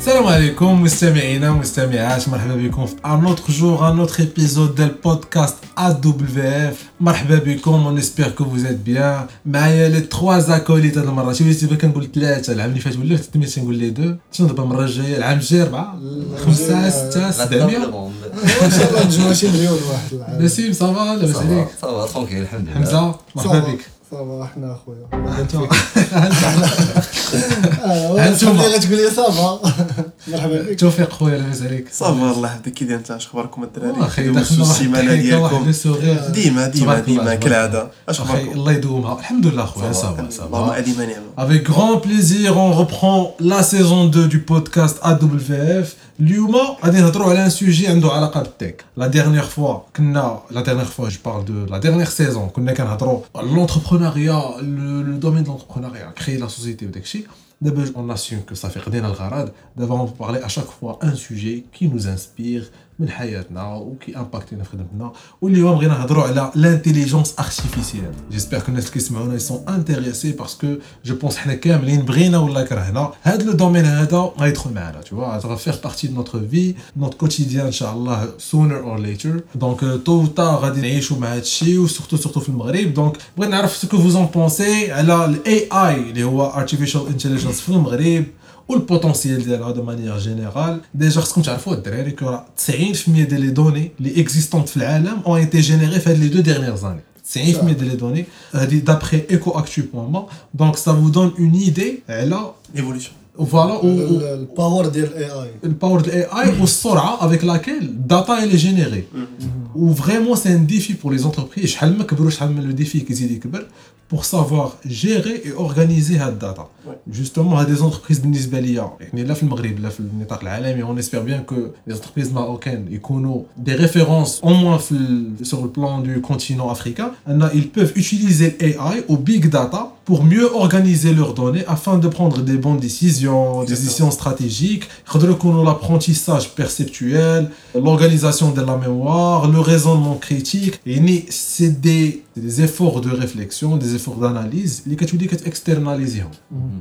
Salam alaikum, مستمعينا مستمعات مرحبا بكم في un autre jour, un autre épisode du podcast AWF مرحبا بكم espère que vous êtes bien. معايا لي تخوا اكوليت هاد المره شي وليت كنقول ثلاثة العام اللي فات ولا في تنقول لي دو شنو دابا المره الجايه العام الجاي اربعه خمسه سته 700 ان شاء الله نجمعوا شي مليون واحد نسيم صافا لاباس عليك صافا ترونكيل الحمد لله حمزه مرحبا بك صافا حنا اخويا هانتوما... هانتوما اللي غتقول لي صافا مرحبا بك توفيق خويا لاباس عليك صافا الله يحفظك كي داير انت اش اخباركم الدراري اخي دوزتوا دخلنا واحد السيمانه الضحكة، واحد ديالكم لو سوغير ديما ديما تبارك الله، ديما تبارك كالعاده اش اخي اخباركم الله يدومها الحمد لله خويا صافا اللهم صافا اديما نعمه Avec grand plaisir, on reprend la saison 2 du podcast AWF. اليوم غادي نهضروا على ان سوجي عنده علاقه بالتك لا ديرنيير فوا كنا لا ديرنيير فوا جو بارل دو لا ديرنيير سيزون كنا كنهضروا على لونتربرونيا لو دومين دو لونتربرونيا كري لا سوسيتي وداكشي D'abord, on assume que ça fait Khadina al-Gharad. D'abord, on parler à chaque fois un sujet qui nous inspire, من حياتنا وكي امباكتينا في خدمتنا واليوم بغينا نهضروا على لانتيليجونس ارتيفيسيال جيسبر كو الناس اللي كيسمعونا يسون انتريسي باسكو جو بونس حنا كاملين بغينا ولا كرهنا هذا لو دومين هذا غيدخل معنا tu vois ça va faire partie de notre vie notre quotidien ان شاء الله sooner or later دونك تو تا غادي نعيشوا مع هذا الشيء وسورتو سورتو في المغرب دونك بغيت نعرف سكو فوز ان بونسي على الاي اي اللي هو artificial intelligence في المغرب ou le potentiel d'elle de manière générale. Déjà, ce qu'on sait, que 90% des données les existantes dans le monde ont été générées ces deux dernières années. 90% euh, des données, d'après EcoActu.ma. Donc, ça vous donne une idée. Euh, là, évolution. Voilà. Le power de l'AI. Le power de l'AI ou Sora avec laquelle data elle est générée. Mm-hmm. Ou vraiment, c'est un défi pour les entreprises. Je le défi qui est pour savoir gérer et organiser la data سافوار جيري اي اورغانيزي هاد الداتا جوستومون هاد لي زونتربريز بالنسبه ليا يعني لا في المغرب لا في النطاق العالمي اون اسبير بيان كو لي زونتربريز ماروكان يكونوا دي ريفيرونس او موان في سور البلان دو كونتينون افريكان ان ils peuvent utiliser l'AI au big data pour mieux organiser leurs données afin de prendre des bonnes décisions, des décisions stratégiques. يقدروا يكونوا l'apprentissage perceptuel, l'organisation de la mémoire, le raisonnement critique. يعني c'est des des efforts de réflexion, des efforts d'analyse اللي كتولي كتexternaliseهم.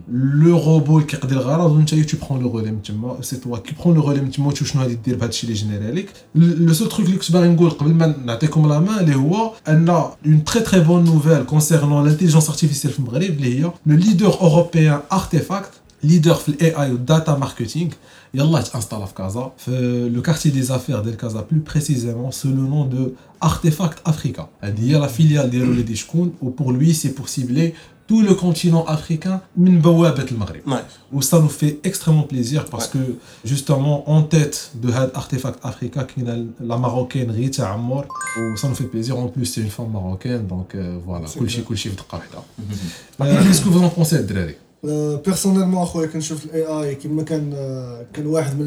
لو روبو اللي كيقضي الغرض وانت تو برون لو رولي من تما سي توا كي برون لو رولي من تما وتشوف شنو غادي دير بهذا الشيء اللي جينيري لك لو سو تروك اللي كنت باغي نقول قبل ما نعطيكم لا مان اللي هو ان اون تري تري بون نوفيل كونسيرنون لانتيليجونس ارتيفيسيال في المغرب اللي هي لو ليدر اوروبيان ارتيفاكت ليدر في الاي اي والداتا ماركتينغ يلاه تانستالا في كازا في لو كارتي دي زافير ديال كازا بلو بريسيزيمون سو لو نون دو ارتيفاكت افريكا هذه هي لا فيليال ديالو اللي دي شكون وبور لوي سي بور سيبلي tout le continent africain, ou ça nous fait extrêmement plaisir parce que justement en tête de cet artefact africain, la marocaine Rita Amor, ça nous fait plaisir. En plus, c'est une femme marocaine, donc euh, voilà, cool cool hein. mm-hmm. euh, Qu'est-ce que vous en pensez, Drari euh, Personnellement, je trouve l'AI qui est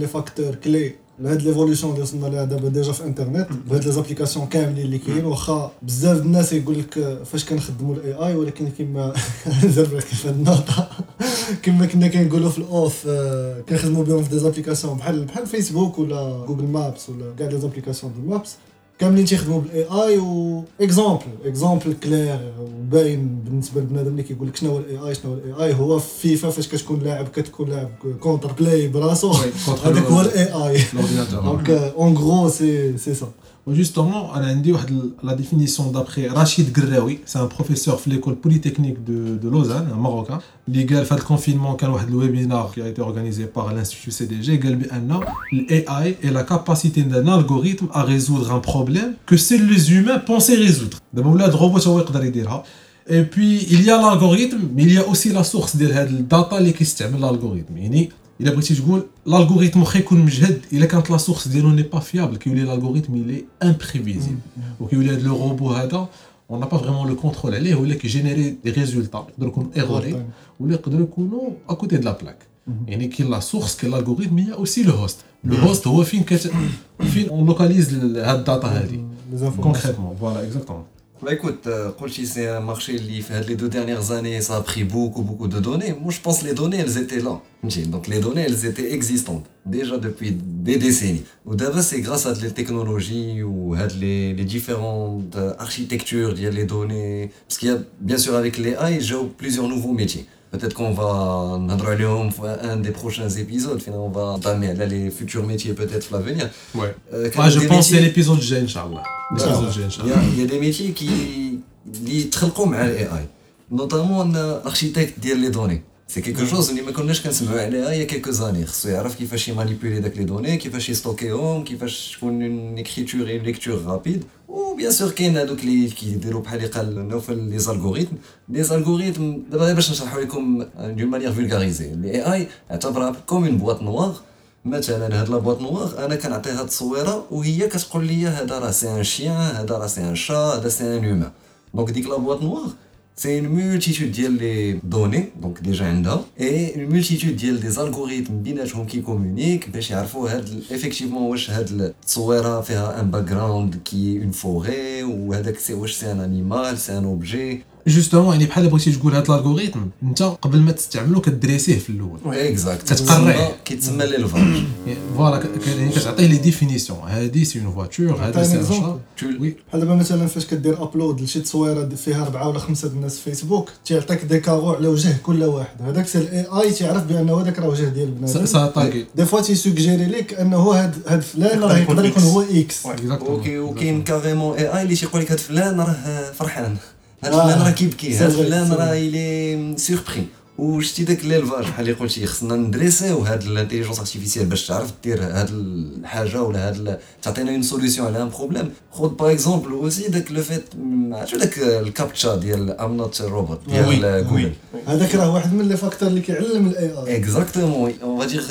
un facteur clé. لهاد ليفوليسيون اللي وصلنا لها دابا ديجا في الانترنت بهاد لي زابليكاسيون كاملين اللي كاين واخا بزاف د الناس يقول لك فاش كنخدموا الاي اي ولكن كما زربت كيف النقطه كما كنا كنقولوا في الاوف كنخدموا بهم في دي زابليكاسيون بحال بحال فيسبوك ولا جوجل مابس ولا كاع لي زابليكاسيون ديال مابس كاملين تيخدموا بالاي اي و اكزومبل اكزومبل كلير وباين بالنسبة لبنادم اللي كيقول لك شنو هو الاي اي شنو هو الاي اي هو في فيفا فاش كتكون لاعب كتكون لاعب كونتر بلاي براسو. هذاك هو الاي اي. دونك اون غرو سي سي سا Justement, on a dit la définition d'après Rachid Graoui, c'est un professeur de l'école polytechnique de, de Lausanne, un Marocain. Il a fait le confinement quand le webinaire qui a été organisé par l'Institut CDG, l'AI est la capacité d'un algorithme à résoudre un problème que seuls les humains pensaient résoudre. D'abord, le robot, et puis, il y a l'algorithme, mais il y a aussi la source de la data qui l'algorithme. الا بغيتي تقول الالغوريثم واخا يكون مجهد الا كانت لا سورس ديالو ني با فيابل كيولي الالغوريثم يلي امبريفيزيبل وكيولي هذا لو روبو هذا اون n'a pas vraiment le contrôle عليه ولا كيجينيري دي ريزولتا يقدروا يكونوا ايغوري ولا يقدروا يكونوا اكوتي دو لا بلاك يعني كاين لا سورس كاين الالغوريثم هي اوسي لو هوست لو هوست هو فين كت... فين اون لوكاليز هاد الداتا هذه كونكريتمون فوالا اكزاكتومون Bah écoute, euh, c'est un marché qui, les deux dernières années, ça a pris beaucoup, beaucoup de données. Moi, je pense que les données, elles étaient là. Donc, les données, elles étaient existantes déjà depuis des décennies. Ou d'abord, C'est grâce à les technologies ou à les, les différentes euh, architectures, il y a les données. Parce qu'il y a, bien sûr, avec les AI, j'ai plusieurs nouveaux métiers. Peut-être qu'on va en un des prochains épisodes. Finalement, on va entamer les futurs métiers peut-être l'avenir. Ouais. Euh, je pense métiers... que c'est l'épisode G, Inch'Allah. Il y, a des métiers qui. qui... qui... qui... qui... qui... qui... qui... notamment l'architecte des données. سي كيكو شوز اللي ما كناش كنسمعوا عليها يا كيلكو زاني خصو يعرف كيفاش يمانيبيولي داك لي دوني كيفاش يستوكيهم كيفاش تكون اون اكريتور اون ليكتور رابيد و بيان سور كاين هذوك اللي كيديروا بحال اللي قال نوفل لي زالغوريثم لي زالغوريثم دابا غير باش نشرحوا لكم دون مانيير فولغاريزي الاي اي اعتبرها كوم اون بواط نوار مثلا هاد لا بواط نوار أنا كنعطيها التصويره وهي كتقول لي هذا راه سي ان شيان هذا راه سي ان شا هذا سي ان هيومان دونك ديك لا بواط نوار سي اون مولتيتود ديال لي دوني دونك ديجا عندها اي اون مولتيتود ديال دي زالغوريثم بيناتهم كيكومونيك باش يعرفوا هاد افيكتيفمون واش هاد التصويرة فيها ان باك جراوند كي اون فوري وهذاك سي واش سي ان جوستومون يعني بحال بغيتي تقول هذا الالغوريثم انت قبل ما تستعملو كدريسيه في الأول. اكزاكت تتقريه. كيتسمى ليلفاج فوالا يعني كتعطيه لي ديفينيسيون هادي سي اون فواتور هذا عطيني سي ان وي بحال دابا مثلا فاش كدير ابلود لشي تصويرة فيها أربعة ولا خمسة د الناس في فيسبوك تيعطيك دي كارو على وجه كل واحد. هذاك سي الاي اي تيعرف بانه هذاك راه وجه ديال بنادم سا طاكي دي فوا تيسوجيري لك أنه هاد هاد فلان راه يكون يقدر يكون. هو إكس وكاين كاريمون اي اي اللي تيقول لك هاد فلان راه فرحان. فلان راه كيبكي سي هاد فري، فلان سي راه. إلي سيربري وشتي داك ليلفاج بحال اللي قلتي خصنا ندريسيو هاد الانتيليجونس ارتيفيسيال باش تعرف دير هاد الحاجة ولا هاد تعطينا اون سوليسيون على ان بروبليم خذ باغ اكزومبل اوسي داك لو فيت عرفتوا داك الكابتشا ديال ام نوت روبوت ديال. جوجل هذاك راه واحد من لي فاكتور اللي كيعلم الاي اي اكزاكتومون اون فادير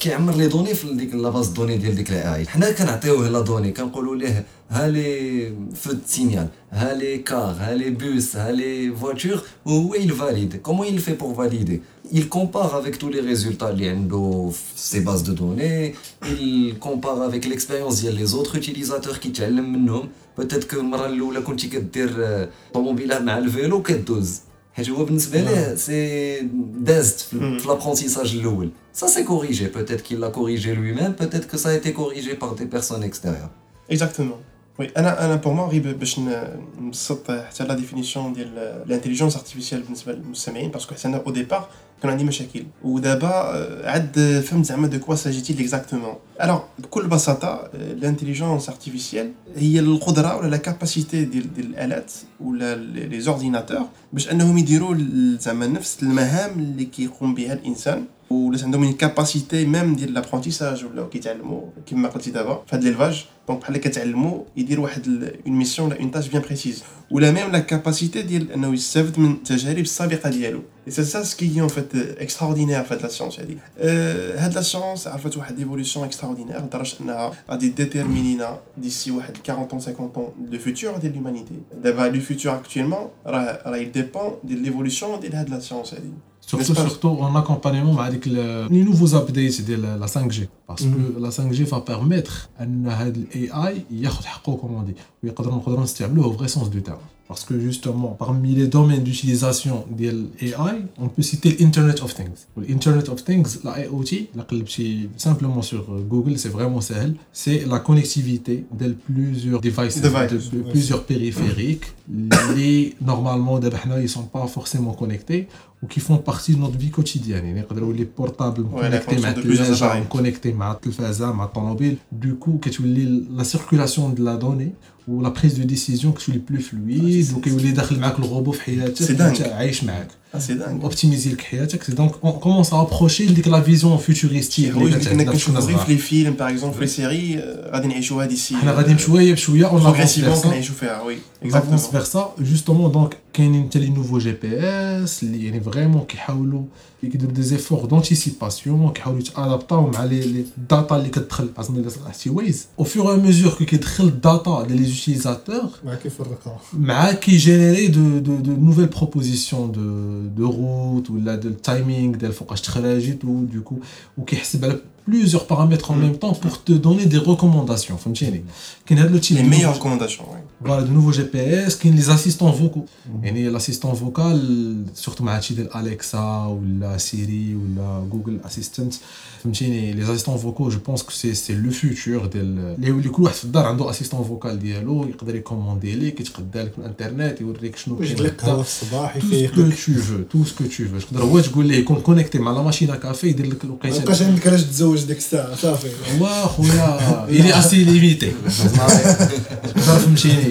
كيعمر لي دوني في ديك لا باز دوني ديال ديك الاي اي حنا كنعطيوه لا دوني كنقولوا ليه ها لي فو سينيال ها لي كار ها لي بوس ها لي فواتور وهو il valide comment il fait pour valider il compare avec tous les résultats اللي عنده في ces bases de données il compare avec l'expérience ديال les autres utilisateurs كيتعلم منهم peut-être que المره الاولى كنتي كدير آه، طوموبيله مع الفيلو كدوز حيت هو بالنسبه ليه سي دازت في في l'apprentissage الاول ça c'est corrigé peut-être qu'il l'a corrigé lui-même peut-être que ça a été corrigé par des personnes extérieures اكزاكتومون وي انا انا بور موا غير باش ن- نبسط حتى لا ديفينيسيون ديال الانتيليجونس ارتيفيسيال بالنسبه للمستمعين باسكو حتى انا او ديبار كان عندي مشاكل ودابا آه، عاد فهمت زعما دو كوا ساجيتي اكزاكتومون الوغ بكل بساطه الانتيليجونس ارتيفيسيال هي القدره ولا لا كاباسيتي ديال ديال الالات ولا لي زورديناتور باش انهم يديروا ال- زعما نفس المهام اللي كيقوم بها الانسان ولات عندهم une كاباسيتي ميم ديال لابرونتيساج ولا كيتعلموا كما قلتي دابا في هاد ليلفاج دونك بحال كتعلموا يدير واحد اون ميسيون ولا اون تاج بيان بريسيز ولا ميم لا كاباسيتي ديال انه يستافد من التجارب السابقه ديالو سي سا سكي اون فيت اكستراوردينير في هاد لا سيونس هادي أه، هاد لا سيونس عرفت واحد ايفولوسيون اكستراوردينير لدرجه انها غادي ديتيرمينينا ديسي واحد 40 ans 50 ans لو فيتور ديال لومانيتي دابا لو فيتور اكطويلمون راه راه يديبون ديال ليفولوسيون ديال هاد لا سيونس هادي Surtout, surtout en accompagnement avec le, les nouveaux updates de la, 5G. Parce mm-hmm. que la 5G va permettre à l'AI, y comme on dit, il y a au vrai sens du terme. Parce que justement, parmi les domaines d'utilisation de l'AI, on peut citer l'Internet of Things. L'Internet of Things, la IoT, la simplement sur Google, c'est vraiment celle, c'est la connectivité de plusieurs devices, de, de plusieurs périphériques. les, normalement, ils ne sont pas forcément connectés ou qui font partie de notre vie quotidienne. Les portables connectés, connectés, connectés, connectés, connectés, connectés, connectés, connectés, connectés, connectés, connectés, connectés, connectés, connectés, connectés, futuristique وي اللي اللي كانت كنا عندنا في كنشوفو غير النظرة. في لي فيلم ah, c'est dingue. Optimiser le Donc, on commence à approcher la vision futuristique. Oui, les films, par exemple, les séries, euh, euh, on va d'ici. Ah on va progressivement faire, oui. Exactement. On vers ça. Justement, donc, il y a GPS, il y a vraiment qui font des efforts d'anticipation, qui adaptent à les data qui sont par exemple, Au fur et à mesure que les data des utilisateurs, qui générer de, de, de nouvelles propositions de de route ou là, de timing d'elle faut que tout du coup ou qui plusieurs paramètres en mm. même temps pour te donner des recommandations. Mm. Les meilleures recommandations oui voilà de nouveaux GPS كاين les assistants vocaux يعني l'assistant vocal surtout مع هادشي ديال اليكسا ولا سيري ولا جوجل اسيستنت فهمتيني les assistants vocaux je pense que c'est c'est le futur ديال اللي يولي كل واحد في الدار عنده اسيستون فوكال ديالو يقدر يكوموندي ليك يتقدا لك من الانترنت يوريك شنو كاين يجيب لك هدا. قهوه في الصباح tout ce يفيق que لك tu veux tout ce que tu veux تقدر هو تقول ليه يكون كونيكتي مع لا ماشين كافي يدير لك ما الوقيته يبقاش عندك علاش تزوج ديك الساعه صافي هو خويا الي اسي ليميتي تقدر فهمتيني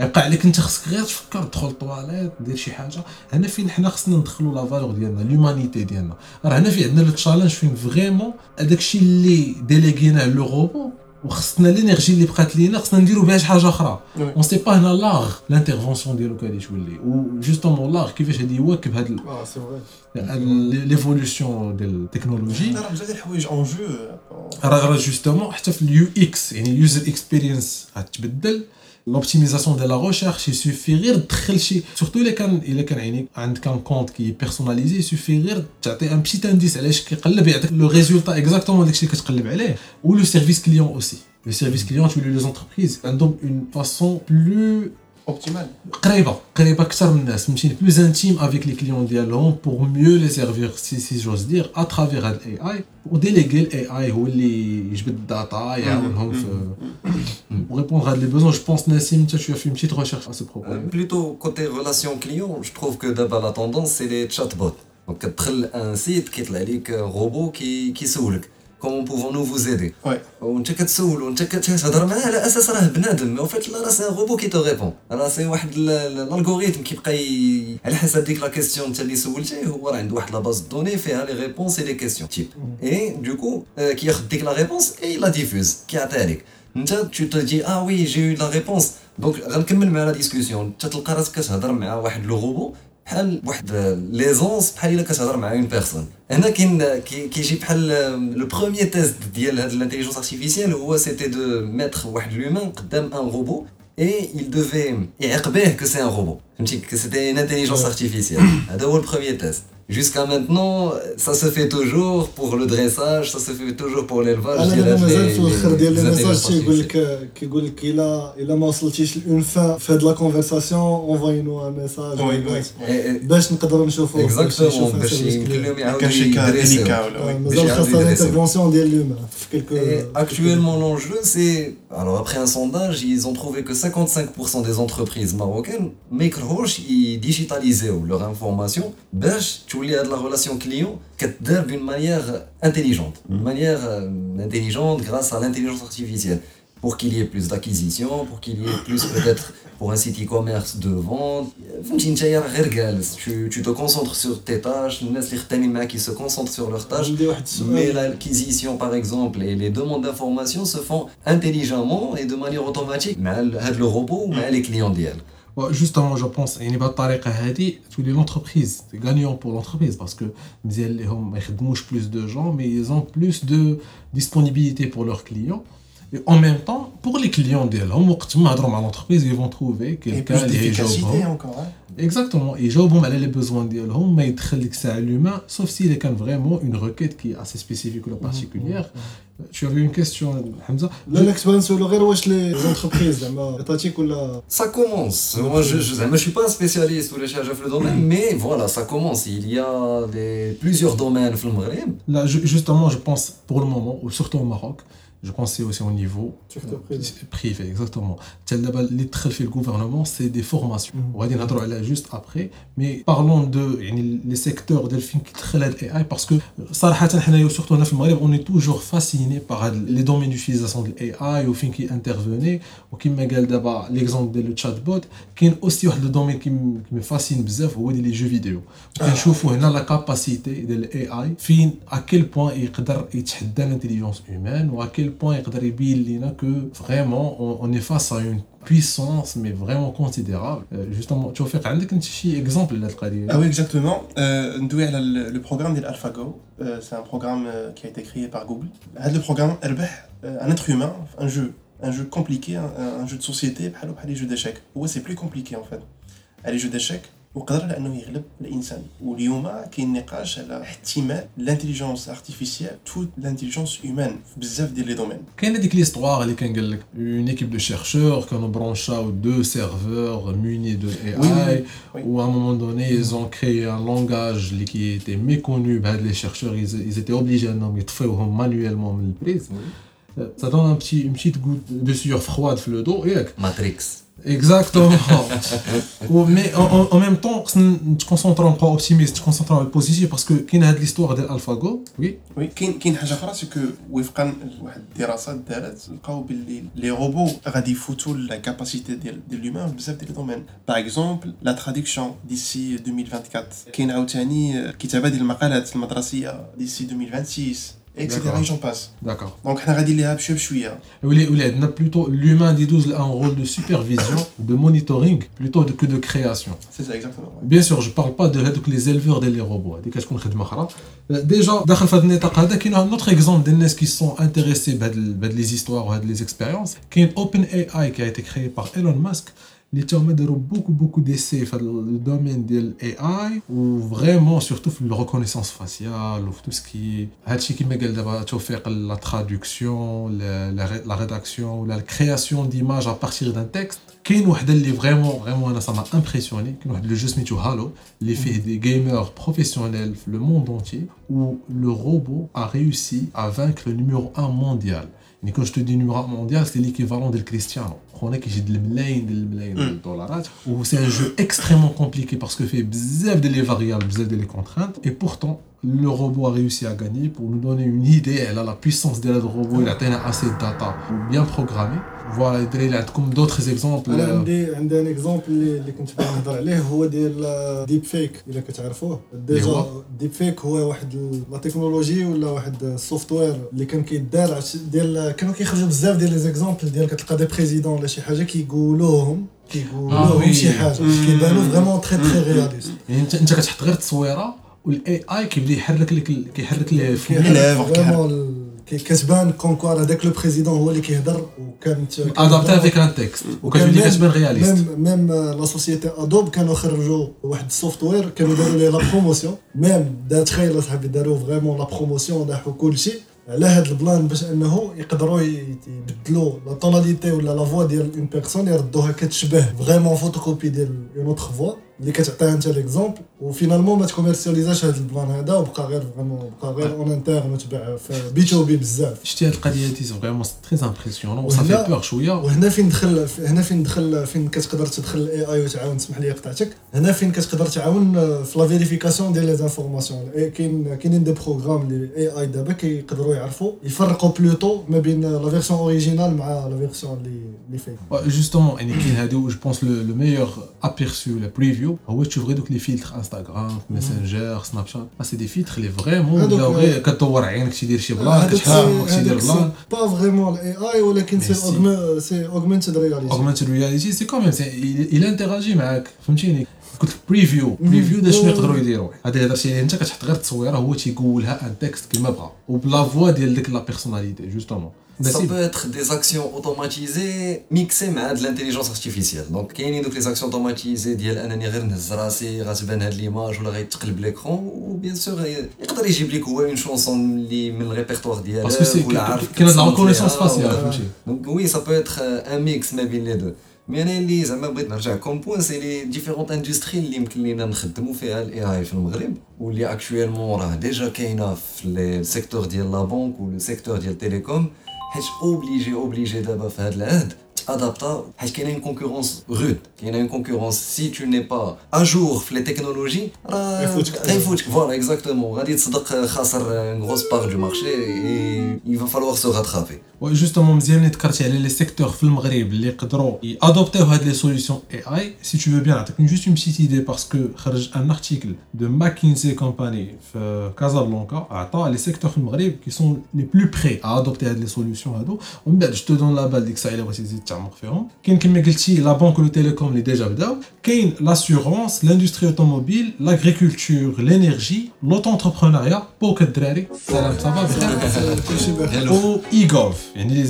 يبقى عليك انت خصك غير تفكر تدخل طواليت دير شي حاجة. هنا فين حنا خصنا ندخلوا لا فالور ديالنا لومانيتي ديالنا. راه هنا في عندنا لو تشالنج فين فريمون هذاك الشيء اللي ديليغيناه لو روبو وخصنا الانرجي اللي بقات لينا خصنا نديرو بها شي حاجة أخرى. اون سي با هنا لاغ لانترفونسيون ديالو كغادي تولي. وجوستومون لاغ كيفاش غادي يواكب هاد آه سي فري ليفولوسيون ديال التكنولوجي. راه بزاف ديال الحوايج اون جو راه راه جوستومون حتى في اليو إكس يعني اليوزر اكسبيرينس غتبدل l'optimisation de la recherche, il suffirait de tricher. Surtout les can, il est un compte qui est personnalisé, il suffirait de un petit indice, le résultat exactement de ce que tu ou le service client aussi. Le service client, tu les entreprises, donc une façon plus optimale. plus intime avec les clients dialogues pour mieux les servir, si, si j'ose dire, à travers l'AI, pour déléguer l'AI ou les data, دير اترافير هاد الاي اي وديليغي الاي اي هو اللي يجبد الداتا يعاونهم في وريبوندر هاد لي بوزون جو بونس نسيم انت شويه في une petite recherche à ce propos Euh, plutôt côté relation client, je trouve que d'abord la tendance c'est les chatbots. Donc تدخل un site كيطلع لك robot qui qui يسولك comment pouvons-nous vous aider وي وانت كتسول وانت كتهضر معاه على اساس راه بنادم مي فيت لا راه سي روبو كي تو ريبون راه سي واحد الالغوريثم كيبقى ي- على حسب ديك لا كيستيون انت اللي سولتيه هو راه عنده واحد لا باز دوني فيها لي ريبونس اي لي كيستيون تيب اي دوكو كياخذ ديك لا ريبونس اي لا ديفوز كيعطيها لك انت تو te dis اه وي جي لا ريبونس دونك غنكمل مع لا ديسكوسيون انت تلقى راسك كتهضر مع واحد لو روبو بحال بواحد ليزونس بحال الا كتهضر مع اون بيرسون هنا كاين كي- كيجي بحال لو بروميير تيست ديال هاد الانتيليجونس ارتيفيسيال هو سيتي دو ميتر واحد لومان قدام ان روبو اي il devait يعقبيه que c'est un robot فهمتي que c'était une intelligence artificielle هذا هو البروميير تيست Jusqu'à maintenant, ça se fait toujours pour le dressage, ça se fait toujours pour l'élevage. Je dirais Actuellement, l'enjeu, c'est. Alors, après un sondage, ils ont trouvé que 55% des entreprises marocaines, Make Roche, ils digitalisaient leur information. tu voulais de la relation client, qu'elle d'une manière intelligente. D'une manière euh, intelligente grâce à l'intelligence artificielle. Pour qu'il y ait plus d'acquisition, pour qu'il y ait plus peut-être pour un site e-commerce de vente. فهمتي انت غير جالس. Tu, tu te concentres sur tes tâches, الناس اللي خدامين معاك ils se concentrent sur leurs tâches. عندي واحد Mais السؤال l'acquisition, par exemple, et les demandes d'informations se font intelligemment et de manière automatique مع ال- هاد le robot ou مع les clients ديالك. جوستومون جو بونس يعني بهذه الطريقه هذه تولي لونتربريز غانيون بور لونتربريز باسكو مزيان ليهم ما يخدموش بلوس دو جون مي يزون بلوس دو ديسپونيبيليتي بور لور كليون Et en même temps, pour les clients d'Elom, à l'entreprise, ils vont trouver quelqu'un qui est encore. Hein? Exactement. Et j'ai bon, les besoins d'Elom, mais ils à l'humain, sauf s'il est vraiment une requête qui est assez spécifique ou particulière. Tu avais une question, Hamza? L'expérience sur le réel, les entreprises, Ça commence. Moi, je ne suis pas un spécialiste ou le domaine, mm. mais voilà, ça commence. Il y a plusieurs domaines. Là, justement, je pense pour le moment, surtout au Maroc, je pense c'est aussi au niveau euh, privé. exactement. Le gouvernement, c'est des formations. On va dire juste après, mais parlons de les secteurs delphine qui l'AI parce que euh, surtout en Afrique, on est toujours fasciné par les domaines d'utilisation de l'AI au fin qui intervenait ou qui d'abord l'exemple de le chatbot qui est aussi le domaine qui me fascine ou les jeux vidéo. On a la capacité de l'AI à quel point il peut intelligence humaine ou à quel point il là que vraiment on, est face à une puissance mais vraiment considérable. Euh, justement tu vas faire un exemple là ah oui exactement. Euh, le, le programme de AlphaGo euh, c'est un programme euh, qui a été créé par Google. Le programme un être humain un jeu un jeu compliqué un, jeu de société les jeux d'échecs. Ouais c'est plus compliqué en fait. Les jeux d'échecs وقدر على انه يغلب الانسان واليوم كاين نقاش على احتمال الانتيليجنس ارتيفيسيال توت الانتيليجنس هيومان في بزاف ديال لي دومين كاين هذيك ليستوار اللي كان قال لك اون ايكيب دو شيرشور كانوا برونشاو دو سيرفور موني دو اي Oui, oui, اي oui. ou à un moment donné ils ont créé un langage اللي qui était méconnu بهاد les chercheurs ils, ils étaient obligés انهم يطفيوهم manuellement من البريز ça donne un petit une petite goutte de sueur froide في le dos ياك ماتريكس Exactement. Ou- mais en, en- en même temps, tu te concentres en pas optimiste, tu te concentres en positif parce que quand il y a de l'histoire de AlphaGo, oui, وي كاين كاين حاجه اخرى سكو وفقا لواحد الدراسات دارت لقاو باللي لي روبو غادي يفوتوا لا كاباسيتي ديال ديال لومان بزاف ديال دومين باغ اكزومبل لا تراديكسيون ديسي 2024 كاين عاوتاني كتابه ديال المقالات المدرسيه ديسي 2026 etc. Et j'en passe. Donc, on a dit les habchub chouïa. On a plutôt l'humain a un rôle de supervision, de monitoring, plutôt que de création. C'est ça, exactement. Bien sûr, je ne parle pas de les éleveurs des robots. Hein. Euh, déjà, il y a un autre exemple des qui sont intéressés bah, par bah, les histoires, par les expériences. qui est une OpenAI qui a été créée par Elon Musk. اللي تا هما داروا beaucoup beaucoup d'essais في هذا الدومين ديال AI و vraiment surtout في الريكونيسونس فاسيال و في tout ce qui هادشي كيما قال دابا توفيق la traduction la, la, la rédaction ou la création d'images à partir d'un texte كاين وحده اللي فريمون فريمون انا سا امبرسيوني كاين واحد لو جو سميتو هالو اللي فيه دي جيمر بروفيسيونيل في لو موند انتي où le robot a réussi à vaincre le numéro 1 mondial Mais quand je te dis numéro mondial, c'est l'équivalent del Cristiano. On est qui j'ai de millions, de millions de hmm. dollars. Ou c'est un jeu extrêmement compliqué parce que fait bzef les variables, bzef de les contraintes. Et pourtant, le robot a réussi à gagner pour nous donner une idée elle a la puissance de le robot il a atteint assez de data bien programmé voilà الدراري اللي عندكم d'autres exemples انا euh, عندي عندي ان اكزومبل اللي, اللي كنت باغي نهضر عليه هو ديال ديب فيك الا كتعرفوه اللي هو؟ ديجا ديب فيك هو واحد ال- لا تكنولوجي ولا واحد السوفت وير اللي كان كيدار عش- ديال كانوا كيخرجوا بزاف ديال لي زيكزومبل ديال كتلقى دي بريزيدون ولا شي حاجه كيقولوهم كيقولوا آه لهم وي. شي حاجه كيبانوا فريمون تري تري رياليست يعني انت انت كتحط غير التصويره والاي اي كيبدا يحرك لك كيحرك لافغ فريمون كتبان كون كوا هذاك لو بريزيدون هو اللي كيهضر وكانت أدابتي افيك ان تكست وكتولي كتبان رياليست. ميم ميم لا سوسيتي أدوب كانوا خرجوا واحد السوفت وير كانوا داروا ليه لا بروموسيون ميم دا تخيل أصاحبي داروا فريمون لا بروموسيون لاحوا كلشي على هاد البلان باش أنه يقدروا يبدلوا لا طوناليتي ولا لا فوا ديال اون بيرسون يردوها كتشبه فريمون فوتوكوبي ديال اون اوتر فوا اللي كتعطيها انت ليكزومبل وفينالمون ما تكوميرسياليزاش هاد البلان هذا وبقى غير فريمون بقى غير اون انترن وتباع في بي تو بي بزاف شتي هاد القضية سي فريمون تري امبرسيونون وصافي بور شوية وهنا فين دخل هنا فين دخل فين كتقدر تدخل الاي اي وتعاون تسمح لي قطعتك هنا فين كتقدر تعاون في لا فيريفيكاسيون ديال لي زانفورماسيون كاين كاينين دي بروغرام اللي اي اي دابا كيقدروا يعرفوا يفرقوا بلوتو ما بين لا فيرسيون اوريجينال مع لا فيرسيون اللي اللي فيك جوستومون يعني كاين هادو جو بونس لو ميور ابيرسو لا بريفيو هو تشوف غير دوك لي فيلتر انستغرام ماسنجر سناب شات سي دي فيلتر اللي فريمون بداو غير كدور عينك تيدير شي بلان سي- تيدير بلان با فريمون الاي اي ولكن سي سي اوغمنتد رياليتي augmented reality سي كوميم il انتراجي معاك فهمتيني؟ قلت بريفيو بريفيو دا شنو يقدروا يديروا. هذا اللي هضرتي عليه أنت كتحط غير التصويره هو تيقولها ان تكست كيما بغا. وبلا فوا ديال ديك لا بيرسوناليتي جوستومون Ça peut être des actions automatisées mixées مع de l'intelligence artificielle. Donc كاينين دوك les actions automatisées ديال انني غير نهز راسي غتبان هاد ليماج ولا غيتقلب ليكرون و بيان سور يقدر يجيب لك هو اون شونسون اللي من الريبرتوار ديالك باسكو سي ولا عارف كاين هاد لا كتصنت ريكونيسونس ليها فاسيال ولا- فهمتي دونك وي سا بو اتر ان ميكس ما بين لي دو مي انا اللي زعما بغيت نرجع كوم بوان سي لي ديفيرونت اندستري اللي يمكن لينا نخدموا فيها الاي اي في المغرب واللي اكشويلمون راه ديجا كاينه في السيكتور ديال لا بنك ولو سيكتور ديال التيليكوم حيت اوبليجي اوبليجي دابا في هذا العهد تادابتا حيت كاينه اون كونكورونس رود كاينه اون كونكورونس سي تو ني با اجور في لي تكنولوجي راه يفوتك. غيفوتك فوالا اكزاكتومون غادي تصدق خاسر اون غروس بار دو مارشي اي il va falloir se rattraper وجوستومون مزيان ملي ذكرتي على لي سيكتور في المغرب اللي يقدروا يادوبتيو هاد لي سوليسيون اي اي سي تو فو بيان نعطيك جوست اون بتيت ايدي باسكو خرج ان ارتيكل دو ماكينسي كومباني في كازابلانكا عطى لي سيكتور في المغرب كي سون لي بلو بري ادوبتي هاد لي سوليسيون هادو ومن بعد جو دون لا بال ديك الساعه الا بغيتي تزيد تعمق فيهم كاين كما قلتي لا بانك لو تيليكوم اللي ديجا بداو كاين لاسيغونس لاندستري اوتوموبيل لاغريكولتور لينيرجي لوتو انتربرونيا بوك الدراري سلام صافا بخير كلشي بخير و ايغوف يعني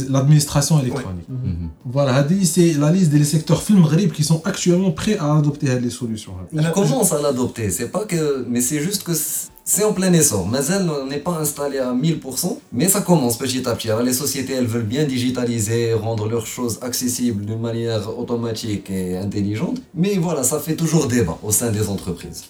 l'administration électronique. Ouais. Mm -hmm. Voilà, c'est la liste des secteurs film Maghreb qui sont actuellement prêts à adopter les solutions. On commence à l'adopter, c'est pas que mais c'est juste que c'est en plein essor. mais elle n'est pas installée à 1000%, mais ça commence petit à petit. Les sociétés, elles veulent bien digitaliser, rendre leurs choses accessibles d'une manière automatique et intelligente, mais voilà, ça fait toujours débat au sein des entreprises.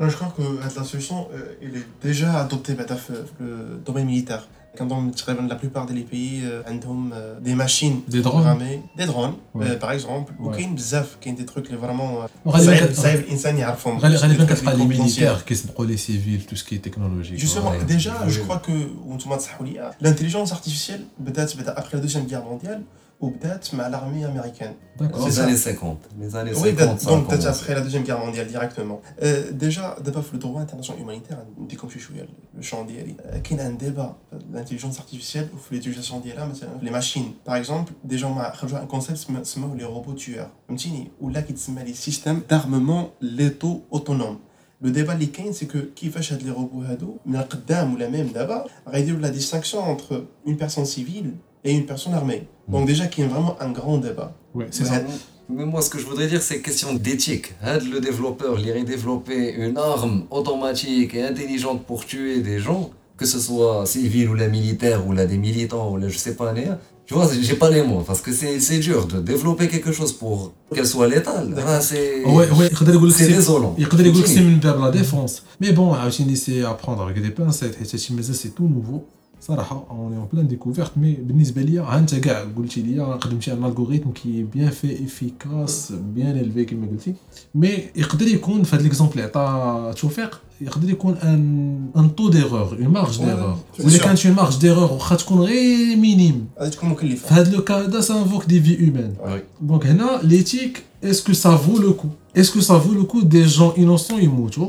Euh, je crois que la solution, euh, elle est déjà adoptée dans euh, le domaine militaire Quand on تقريبا la plupart des pays euh, عندهم euh, des machines Des drones. programmées des drones Ouais. euh, par exemple Ouais. وكاين بزاف كاين des trucs اللي vraiment وغالبا صعيب كت- صعيب الانسان يعرفهم غالبا غالبا Des trucs كتلقى لي confidentiels. ميليتير كيسبقوا لي سيفيل تو سكي تكنولوجي Justement, Ouais. déjà, je Oui. crois que, وانتم تصححوا لي l'intelligence artificielle بدات بدا après la deuxième guerre mondiale وبدات مع l'armée américaine. داكور Les ça. années 50. Les années Oui, 50, ça a donc peut-être commencé. après la deuxième guerre mondiale directement. Euh, déjà, d'abord le droit international humanitaire, نديكم شي شويه le champ ديالي. Euh, كاين un débat l'intelligence artificielle ou l'utilisation ديالها مثلا les machines. Par exemple, déjà ما خرجوا un concept سما- سموه les robots tueurs. فهمتيني ولا كيتسمى les systèmes d'armement létaux autonomes. لو ديبا اللي كاين سي كو كيفاش هاد لي روبو هادو من القدام ولا ميم دابا غيديروا لا ديستانكسيون انتر اون بيرسون سيفيل et une personne armée. Mm. Donc déjà, qu'il y a vraiment un grand débat. Oui, c'est ça. Mais moi, ce que je voudrais dire, c'est question d'éthique. Hein, le développeur, il irait développer une arme automatique et intelligente pour tuer des gens, que ce soit civil ou la militaire ou la des militants ou la je sais pas, hein. tu vois, j'ai pas les mots parce que c'est dur de développer quelque chose pour qu'elle soit létale. C'est désolant. Il peut dire que c'est une de la défense. Mais bon, c'est à prendre avec des pincettes. C'est tout nouveau. صراحة اون اون بلان ديكوفيرت مي بالنسبة ليا ها أنت كاع قلتي ليا خدمتي على الألغوريثم كي بيان في افيكاس بيان الفي كما قلتي. مي يقدر يكون في هذا ليكزومبل اللي عطى توفيق يقدر يكون ان ان تو ديغور اون مارج ديغور ولا. كانت اون مارج ديغور واخا تكون غير مينيم غادي تكون في مكلفة. هذا لو كا هذا سانفوك دي في هيومان Oui. دونك هنا ليتيك اسكو سا فو لو كو اسكو سا فو لو كو دي جون انوسون يموتوا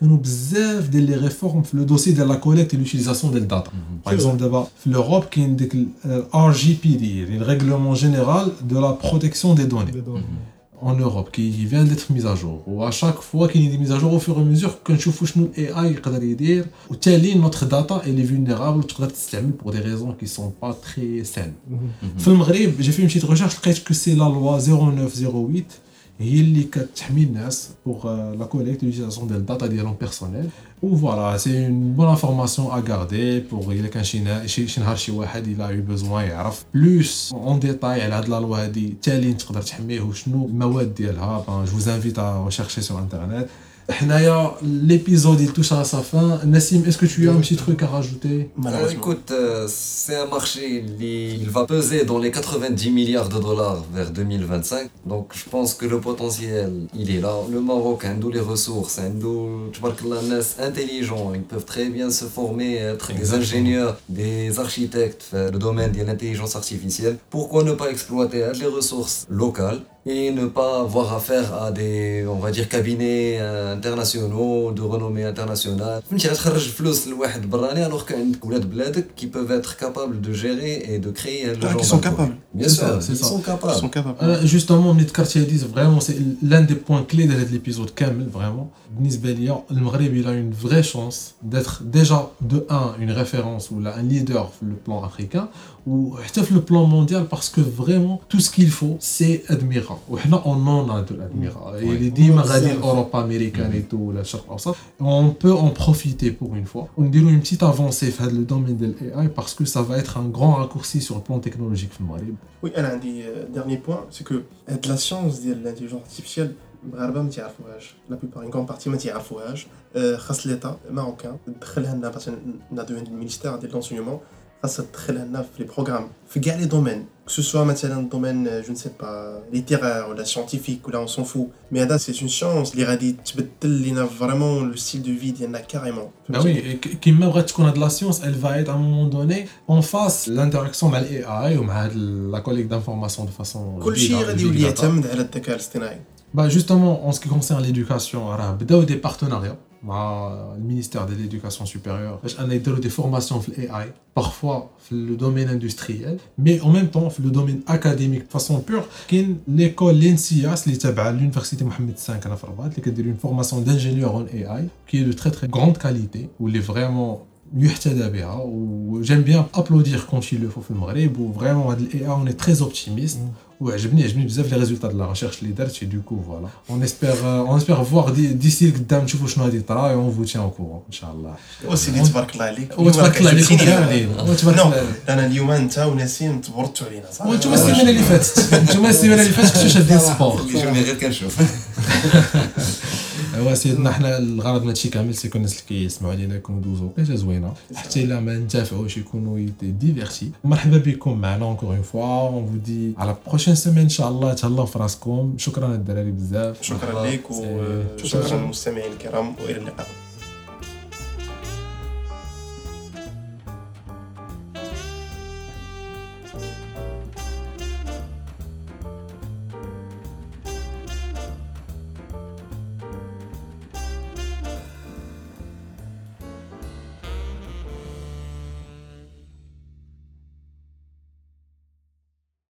كانوا بزاف ديال لي ريفورم في لو دوسي ديال لا كوليكت اي لوتيليزاسيون ديال الداتا باغ اكزومبل دابا في لوروب كاين ديك الار جي بي دي يعني الريغلومون جينيرال دو لا بروتيكسيون دي دوني en Europe qui vient d'être mise à jour و à chaque fois qu'il y a des mises à jour au fur et à mesure كنشوفوا شنو الاي اي يقدر يدير وتالي notre data elle est vulnérable وتقدر تستعمل pour des raisons qui sont pas très saines في المغرب جي في une petite recherche لقيت كو سي لا لوا 0908 هي اللي كتحمي الناس بوغ لا كوليكت لوتيزاسيون ديال الداتا ديالهم بيرسونيل و فوالا سي اون بون انفورماسيون ا غاردي بوغ الا كان شي نا- شي شي نهار شي واحد الا يو بوزوان يعرف بلوس اون ديتاي على هاد لا لوا هادي تالي تقدر تحميه وشنو المواد ديالها جو فوز انفيت ا ريشيرشي سور انترنت D'ailleurs, L'épisode il touche à sa fin. Nassim, est-ce que tu as un petit truc à rajouter? Euh, Écoute, euh, c'est un marché, il va peser dans les 90 milliards de dollars vers 2025. Donc je pense que le potentiel, il est là. Le Maroc a les ressources, a intelligents, ils peuvent très bien se former, être des ingénieurs, des architectes, le domaine de l'intelligence artificielle. Pourquoi ne pas exploiter euh, les ressources locales? et ne pas avoir affaire à des, on va dire, cabinets internationaux, de renommée internationale. alors qui peuvent être capables de gérer et de créer un ah, genre. Qui sont capables. Bien sûr, ils sont capables. Euh, justement, Nid Kartiadis, vraiment, c'est l'un des points clés de l'épisode Kamel, vraiment. Nisbelia, le Maghreb, il a une vraie chance d'être déjà, de un, une référence ou un leader le plan africain, ou euh, le plan mondial, parce que vraiment, tout ce qu'il faut, c'est admirable. واخا وحنا اون نون دو الادميرا اللي Ouais. ديما بزاف. غادي اوروبا امريكان اي تو ولا الشرق الاوسط اون بو اون بروفيتي بور اون فوا ونديرو اون بتيت افونسي في هذا لو دومين ديال الاي اي باسكو سا فا اتر ان غران راكورسي سور البلان تكنولوجيك في المغرب وي انا عندي ديرني بوان سي كو هاد لا سيونس ديال الانتيليجونس ارتيفيسيال المغاربه ما تيعرفوهاش لا بيبار اون كون بارتي ما تيعرفوهاش آه، خاص ليتا ماروكان تدخلها لنا مثلا ندوي عند المينيستير ديال لونسيونمون خاصها تدخلها لنا في لي بروغرام في كاع لي دومين Que ce soit dans le domaine, je ne sais pas, littéraire ou la scientifique, ou là on s'en fout. Mais là, c'est une science, les radis, a vraiment le style de vie, il y en a carrément. Ah oui, qui même qu'on a de la science, elle va être à un moment donné en face l'interaction avec l'AI ou avec la collecte d'informations de façon. Bah justement, en ce qui concerne l'éducation arabe, il y a des partenariats مع le ministère de l'éducation supérieure باش انا يديروا des formations في الاي اي parfois في le domaine industriel mais en même temps في le domaine académique de façon pure كاين ليكول لينسياس اللي تابعه لونيفرسيتي محمد السانك انا في الرباط اللي كدير une formation d'ingénieur en AI qui est de très très grande qualité واللي vraiment يحتذى بها وجيم بيان ابلودير كونتي لو فو في المغرب وفريمون هاد الاي اي اون تري اوبتيميست وعجبني عجبني بزاف لي ريزولتا دو لا ريشيرش اللي دارت دو كو فوالا اون اسبيغ اون اسبيغ فوار ديسي لقدام نشوفوا شنو غادي طرا اون فو تيان او كورون ان شاء الله وسيدي تبارك الله عليك وتبارك الله عليكم عجبتيني. كاملين وتبارك نو الله انا اليوم انت ونسيم تبرتوا علينا صح وانتم السيمانه اللي فاتت انتم السيمانه اللي فاتت كنتو شادين السبور اللي جوني غير كنشوف ايوا سيدنا حنا الغرض من هادشي كامل سيكون الناس اللي كيسمعوا علينا يكونوا دوزو وقيته زوينة. حتى إلا ما انتفعوش يكونوا ديفيرتي. مرحبا بكم معنا اونكور اون فوا اون فو دي على بروشين سيمين ان شاء الله تهلاو في راسكم شكرا الدراري بزاف شكرا سي- وشكرا للمستمعين الكرام والى اللقاء